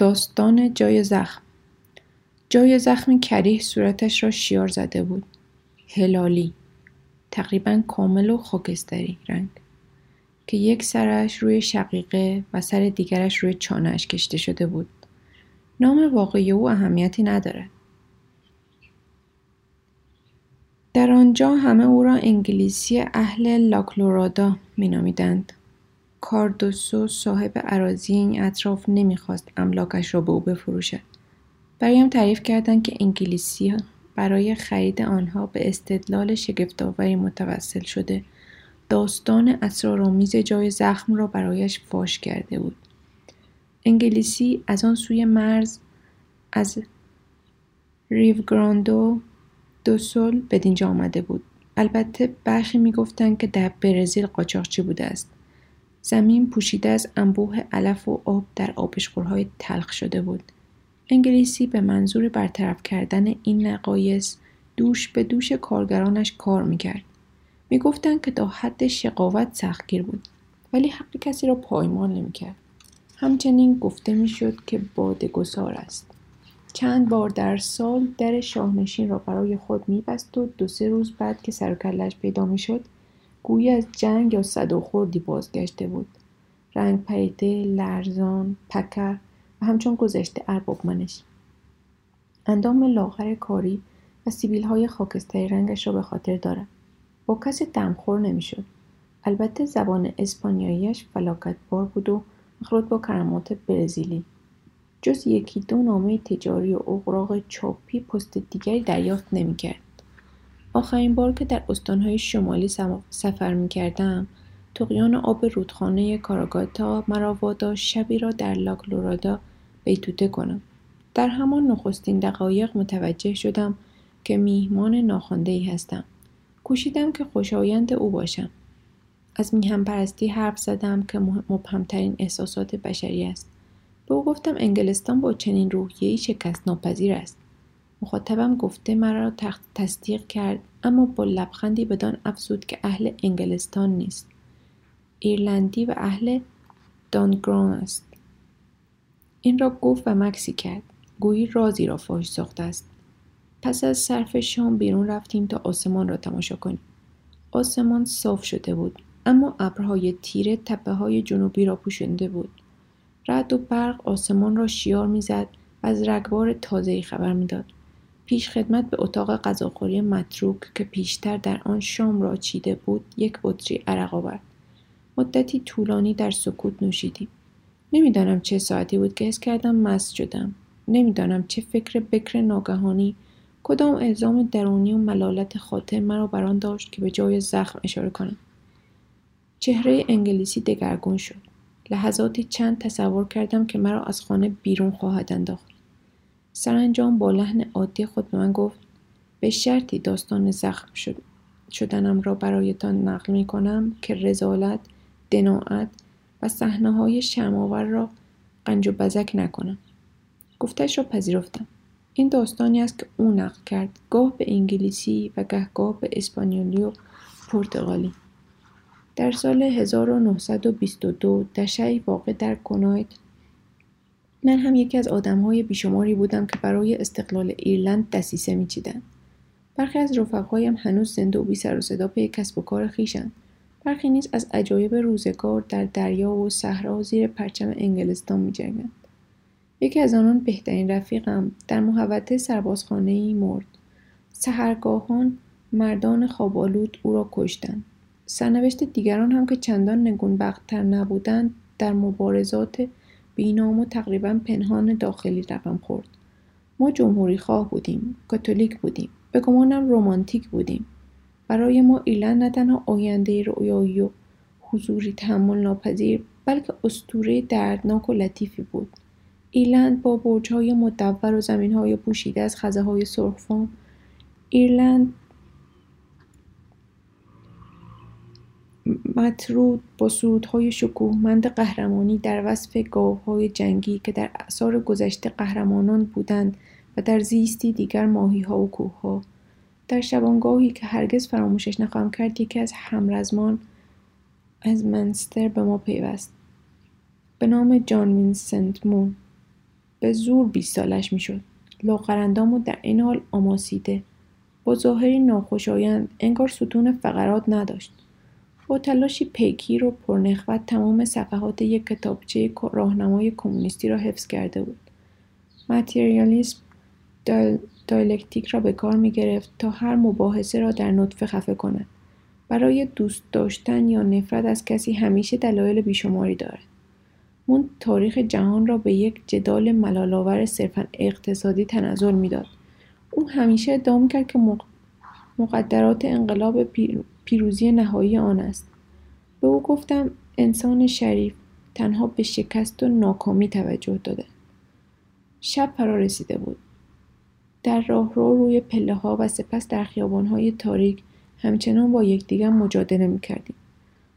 داستان جای زخم. جای زخمی کریه صورتش را شیار زده بود. هلالی. تقریبا کامل و خاکستری رنگ. که یک سرش روی شقیقه و سر دیگرش روی چانهش کشته شده بود. نام واقعی او اهمیتی ندارد در آنجا همه او را انگلیسی اهل لاکلورادا مینامیدند. کاردوسو صاحب عراضی این اطراف نمی‌خواست املاکش را به او بفروشد. برایم تعریف کردند که انگلیسی برای خرید آنها به استدلال شگفتآوری متوسل شده داستان اسرارآمیز جای زخم را برایش فاش کرده بود. انگلیسی از آن سوی مرز از ریوگراندو دو سول به دینجا آمده بود. البته برخی می‌گفتند که در برزیل قاچاقچی بوده است. زمین پوشیده از انبوه علف و آب در آبشخورهای تلخ شده بود. انگلیسی به منظور برطرف کردن این نقایص دوش به دوش کارگرانش کار می‌کرد. می‌گفتند که تا حد شقاوت سختگیر بود ولی حق کسی را پایمال نمی‌کرد. همچنین گفته می‌شد که بادگسار است. چند بار در سال در شاهنشین را برای خود میبست و دو سه روز بعد که سر پیدا می‌شد گویی از جنگ یا خوردی بازگشته بود. رنگ پریده لرزان پکر و همچون گذشته اربابمنش اندام لاغر کاری و سیبیل های خاکستری رنگش را به خاطر دارم با کسی دمخور نمی‌شد. البته زبان اسپانیاییش بار بود و مخلوط با کرمات برزیلی. جز یکی دو نامه تجاری و اوراق چاپی پست دیگری دریافت نمی‌کرد. آخرین بار که در استانهای شمالی سفر می کردم تقیان آب رودخانه کاراگاتا مرا شبی را در لاکلورادا بیتوته کنم. در همان نخستین دقایق متوجه شدم که میهمان ناخوانده ای هستم. کوشیدم که خوشایند او باشم. از میهم پرستی حرف زدم که مبهمترین احساسات بشری است. به او گفتم انگلستان با چنین روحیهای شکست ناپذیر است. مخاطبم گفته مرا تصدیق کرد اما با لبخندی بدان افزود که اهل انگلستان نیست. ایرلندی و اهل دانگران است. این را گفت و مکسی کرد. گویی رازی را فاش ساخته است. پس از صرف شام بیرون رفتیم تا آسمان را تماشا کنیم. آسمان صاف شده بود اما ابرهای تیره تپه های جنوبی را پوشنده بود. رد و برق آسمان را شیار می‌زد و از رگبار تازه‌ای خبر می‌داد. پیش خدمت به اتاق غذاخوری متروک که پیشتر در آن شام را چیده بود یک بطری عرق آورد. مدتی طولانی در سکوت نوشیدیم. نمی‌دانم چه ساعتی بود که حس کردم مست شدم. نمی‌دانم چه فکر بکر ناگهانی. کدام الزام درونی و ملالت خاطر مرا بر آن داشت که به جای زخم اشاره کنم؟ چهره انگلیسی دگرگون شد. لحظاتی چند تصور کردم که مرا از خانه بیرون خواهد انداخت. سرانجام با لحن عادی خود به من گفت به شرطی داستان زخم شد شدنم را برایتان نقل می کنم که رزالت، دناعت و صحنه های شماور را قنج و بزک نکنم. گفتش را پذیرفتم. این داستانی است که او نقل کرد گاه به انگلیسی و گهگاه به اسپانیولی و پرتغالی. در سال 1922 در شهری واقع در کنایت من هم یکی از آدمهای بیشماری بودم که برای استقلال ایرلند دسیسه میچیدند برخی از رفقایم هنوز زنده و بی سر و صدا پی کسب و کار خویشند برخی نیز از عجایب روزگار در دریا و صحرا زیر پرچم انگلستان میجنگند. یکی از آنان بهترین رفیقم در محوطه سربازخانه ای مرد. سهرگاهان مردان خوابالود او را کشتند سرنوشت دیگران هم که چندان نگونبختتر نبودند در مبارزات بینام و تقریبا پنهان داخلی رقم خورد. ما جمهوری خواه بودیم کاتولیک بودیم به گمانم رومانتیک بودیم. برای ما ایرلند نه تنها آینده رویایی و حضوری تحمل ناپذیر بلکه استوره دردناک و لطیفی بود. ایرلند با برجهای مدور و زمینهای پوشیده از خزه های سرخفام ایرلند مطرود با سرودهای شکوهمند قهرمانی در وصف گاوهای جنگی که در اثار گذشته قهرمانان بودند و در زیستی دیگر ماهیها و کوهها. در شبانگاهی که هرگز فراموشش نخواهم کرد یکی از همرزمان از مانستر به ما پیوست. به نام جان وینسنت مون. به زور بیست سالش می‌شد. لاغرندام و در عین حال آماسیده. با ظاهری ناخوشایند انگار ستون فقرات نداشت. با تلاشی پیگیر و پرنخوت تمام صفحات یک کتابچه راهنمای کمونیستی را حفظ کرده بود. ماتریالیسم دیالکتیک را به کار می گرفت تا هر مباحثه را در نطفه خفه کند. برای دوست داشتن یا نفرت از کسی همیشه دلایل بیشماری دارد. اون تاریخ جهان را به یک جدال ملالآور صرفا اقتصادی تنزل می‌داد. او همیشه ادعا کرد که مقدرات انقلاب پیروزی نهایی آن است. به او گفتم انسان شریف تنها به شکست و ناکامی توجه داده. شب فرا رسیده بود. در راهرو روی پله ها و سپس در خیابان های تاریک همچنان با یکدیگر مجادله می کردیم.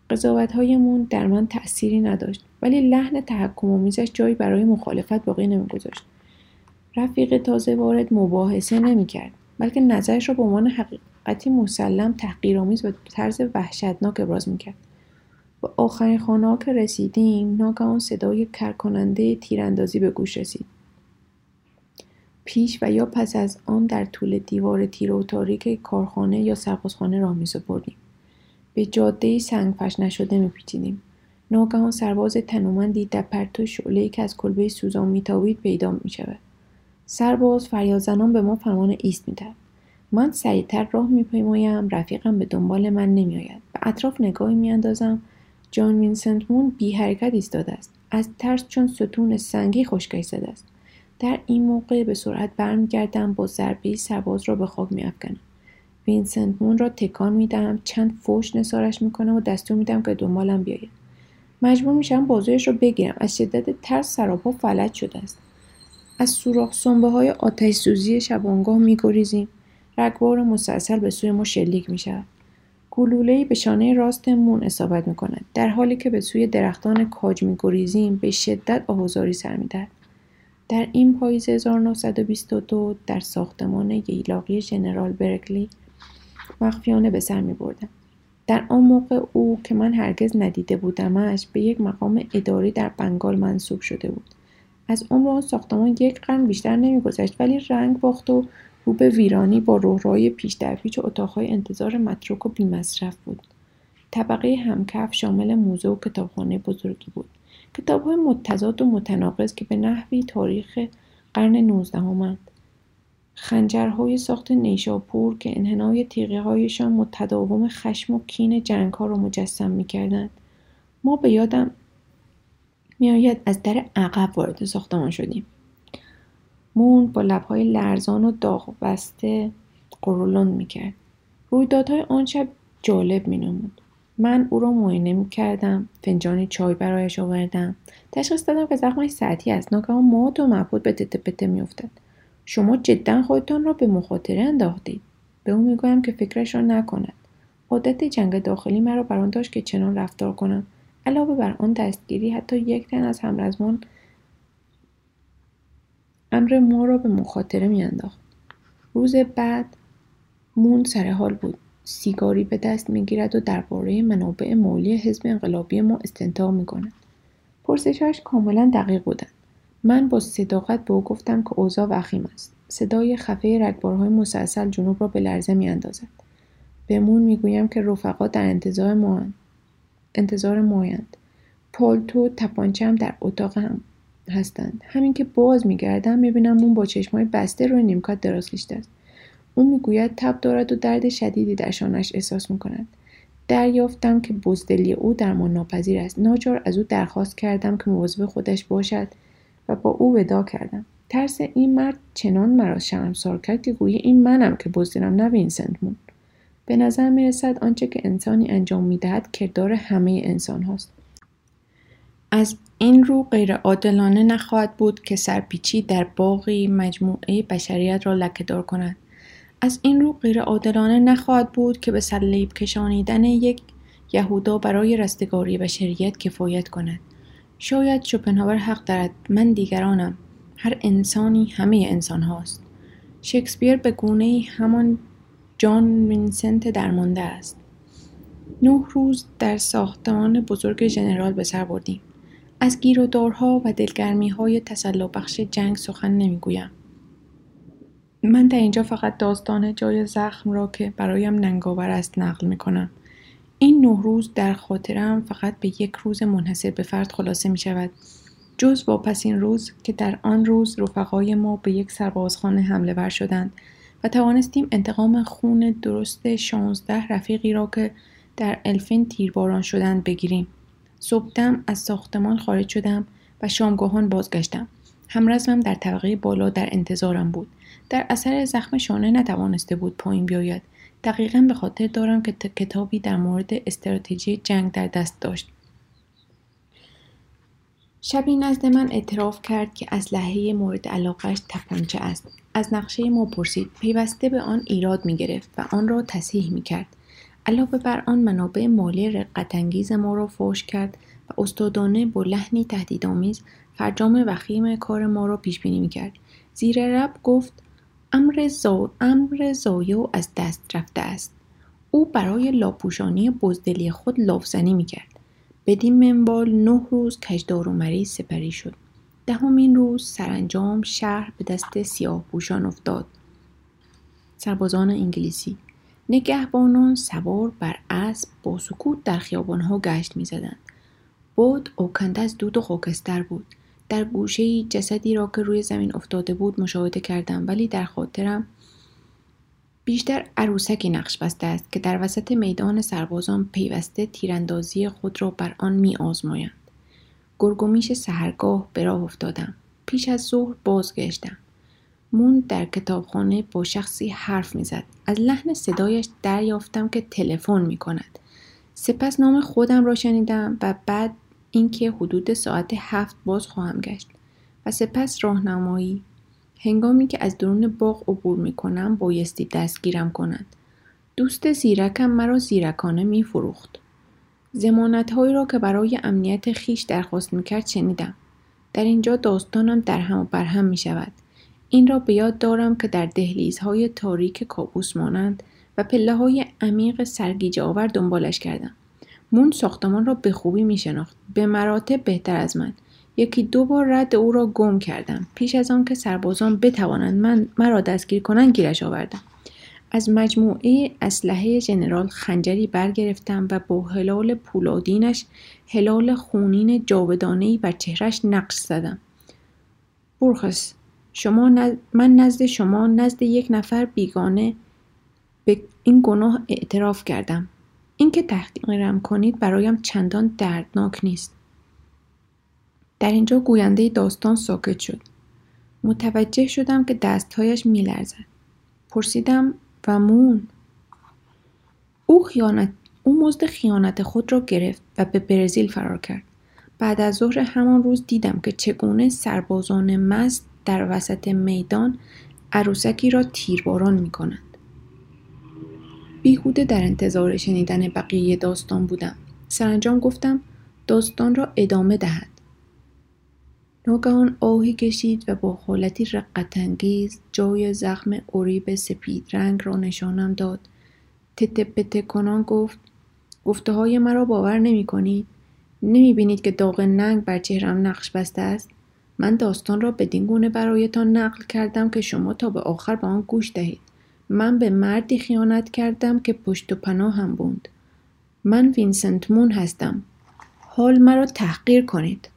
قضاوت هایمون در من تأثیری نداشت ولی لحن تحکم آمیزش جایی برای مخالفت باقی نمیگذاشت رفیق تازه وارد مباحثه نمی‌کرد بلکه نظرش را به عنوان حقیقتی مسلم تحقیرآمیز و طرز وحشتناک ابراز می‌کرد. به آخرین خانه که رسیدیم ناگهان صدای کرکننده تیراندازی به گوش رسید. پیش و یا پس از آن در طول دیوار تیره و تاریک کارخانه یا سربازخانه راه میسپردیم. به جاده سنگفرش نشده میپیچیدیم. ناگهان سرباز تنومندی در پرتو شعله‌ای که از کلبه سوزان میتابید پیدا می‌شود. سرباز فریاد زنان به ما فرمان ایست می‌دهد. من سریعتر راه میپیمایم. رفیقم به دنبال من نمیآید. به اطراف نگاهی میاندازم. جان وینسنت مون بی حرکت ایستاده است. از ترس چون ستون سنگی خشک زده است. در این موقع به سرعت برمیگردم با ضربه سرباز را به خاک میافکنم. وینسنت مون را تکان می‌دهم. چند فوش نسارش می‌کنم و دستور میدم که دنبالم بیاید. مجبور میشم بازویش را بگیرم. از شدت ترس سراپا فلج شده است. از سوراخ سنبه های آتش سوزی شبانگاه میگریزیم. رگبار مسلسل به سوی ما شلیک می شود. گلولهای به شانه راست مون اصابت می کند. در حالی که به سوی درختان کاج می گریزیم به شدت آه و زاری سر می در این پاییز 1922 در ساختمان ییلاقی ژنرال برکلی مخفیانه به سر می بردم. در آن موقع او که من هرگز ندیده بودمش به یک مقام اداری در بنگال منصوب شده بود. از عمر آن ساختمان یک قرن بیشتر نمیگذشت ولی رنگ باخت و رو به ویرانی با روحرای پیش در پیچ اتاقهای انتظار متروک و بیمصرف بود طبقه همکف شامل موزه و کتابخانه بزرگی بود کتابهای متضاد و متناقض که به نحوی تاریخ قرن نوزدهمند خنجرهای ساخت نیشاپور که انحنای تیغه هایشان متداوم خشم و کین جنگ ها را مجسم می کردند. ما به یادم میآید از در عقب وارد ساختمان شدیم. مون با لبهای لرزان و داغ بسته قرولون می‌کرد. رویدادهای آن شب جالب مینمود. من او را معاینه می‌کردم فنجانی چای برایش آوردم. تشخیص دادم که زخمش سطحی است ناگهان مات و مبهوت به تته پته میافتد. شما جدا خودتان را به مخاطره انداختید. به او می‌گویم که فکرش را نکند. عادت جنگ داخلی مرا بر داشت که چنان رفتار کنم. علاوه بر آن دستگیری حتی یک تن از همرزمان امر ما را به مخاطره میانداخت. روز بعد مون سر حال بود. سیگاری به دست می‌گیرد و درباره منابع مالی حزب انقلابی ما استنتاق می‌کند. پرسشهاش کاملا دقیق بودند. من با صداقت به او گفتم که اوضاع وخیم است. صدای خفه رگبارهای مسلسل جنوب را به لرزه میاندازد. به مون می‌گویم که رفقا در انتظار ما انتظار مایند پالتو تپانچم در اتاق هم هستند. همین که باز میگردم می‌بینم مون با چشمای بسته روی نیمکت دراز کشیده است. او می‌گوید تب دارد و درد شدیدی در شانش احساس می‌کند. دریافتم که بزدلی او درمان ناپذیر است. ناچار از او درخواست کردم که مواظب خودش باشد و با او ودا کردم. ترس این مرد چنان مرا شرمسار کرد که گویی این منم که بزدلم نه وینسنت مون. به نظر می رسد آنچه که انسانی انجام می دهد کردار همه انسان هاست. از این رو غیرعادلانه نخواهد بود که سرپیچی در باقی مجموعه بشریت را لکهدار کند. از این رو غیرعادلانه نخواهد بود که به سلیب کشانیدن یک یهودا برای رستگاری بشریت کفایت کند. شاید شوپنهاور حق دارد. من دیگرانم. هر انسانی همه انسان هاست شکسپیر به گونه همان جان وینسنت درمانده است. نه روز در ساختمان بزرگ ژنرال به سر بردیم. از گیر و دارها و دلگرمی های تسلا بخش جنگ سخن نمی‌گویم. من در اینجا فقط داستان جای زخم را که برایم ننگاور است نقل می کنم. این نه روز در خاطرم فقط به یک روز منحصر به فرد خلاصه می شود. جز واپسین روز که در آن روز رفقای ما به یک سربازخانه حمله ور شدند و توانستیم انتقام خون درست شانزده رفیقی را که در الفین تیرباران شدند بگیریم. صبحدم از ساختمان خارج شدم و شامگاهان بازگشتم. همرزمم در طبقه بالا در انتظارم بود. در اثر زخم شانه نتوانسته بود پایین بیاید. دقیقا به خاطر دارم که کتابی در مورد استراتژی جنگ در دست داشت. شبی نزد من اعتراف کرد که اسلحه مورد علاقش تپانچه است. از نقشه ما پرسید. پیوسته به آن ایراد می گرفت و آن را تصحیح می کرد. علاوه بر آن منابع مالی رقتانگیز ما را فوش کرد و استادانه با لحنی تهدیدآمیز فرجام وخیم کار ما را پیش بینی کرد زیر رب گفت امر, زا... امر زایو از دست رفته است. او برای لاپوشانی بزدلی خود لافزنی کرد بدین منوال نه روز کجدار و مریض سپری شد. دهمین روز سرانجام شهر به دست سیاه پوشان افتاد. سربازان انگلیسی نگهبانان سوار بر اسب با سکوت در خیابانها گشت می‌زدند بود اوکنده از دود و خاکستر بود در گوشه جسدی را که روی زمین افتاده بود مشاهده کردم ولی در خاطرم بیشتر عروسکی نقش بسته است که در وسط میدان سربازان پیوسته تیراندازی خود را بر آن می آزمایند. گرگومیش سهرگاه به راه افتادم. پیش از ظهر بازگشتم. موند در کتابخانه با شخصی حرف می‌زد از لحن صدایش دریافتم که تلفن می کند. سپس نام خودم را شنیدم و بعد اینکه حدود ساعت هفت باز خواهم گشت و سپس راهنمایی هنگامی که از درون باغ عبور می کنم بایستی دستگیرم کنند. دوست زیرکم مرا زیرکانه می فروخت. زمانت هایی را که برای امنیت خیش درخواست می کرد شنیدم. در اینجا داستانم در هم و بر هم می شود. این را به یاد دارم که در دهلیزهای تاریک کابوس مانند و پله های عمیق سرگیجه آور دنبالش کردم. مون ساختمان را به خوبی می شناخت. به مراتب بهتر از من. یکی دو بار رد او را گم کردم. پیش از آن که سربازان بتوانند من مرا دستگیر کنند گیرش آوردم. از مجموعه اسلحه ژنرال خنجری برگرفتم و با هلال پولادینش هلال خونین جاودانهای بر چهرش نقش زدم. بورخس شما من نزد شما نزد یک نفر بیگانه به این گناه اعتراف کردم. اینکه تحقیرم کنید برایم چندان دردناک نیست. در اینجا گوینده داستان ساکت شد. متوجه شدم که دستهایش میلرزد. پرسیدم و مون او خیانت او مزد خیانت خود را گرفت و به برزیل فرار کرد. بعد از ظهر همان روز دیدم که چگونه سربازان مست در وسط میدان عروسکی را تیرباران می کنند. بیهوده در انتظار شنیدن بقیه داستان بودم. سرانجام گفتم داستان را ادامه دهد. ناگهان آهی کشید و با حالتی رقتانگیز جای زخم اوریب سپید رنگ را نشانم داد. تته کنان گفت گفته های مرا باور نمی کنید؟ نمی بینید که داغ ننگ بر چهرم نقش بسته است؟ من داستان را بدین گونه برایتان نقل کردم که شما تا به آخر به آن گوش دهید. من به مردی خیانت کردم که پشت و هم بود من وینسنت مون هستم. حال مرا تحقیر کنید.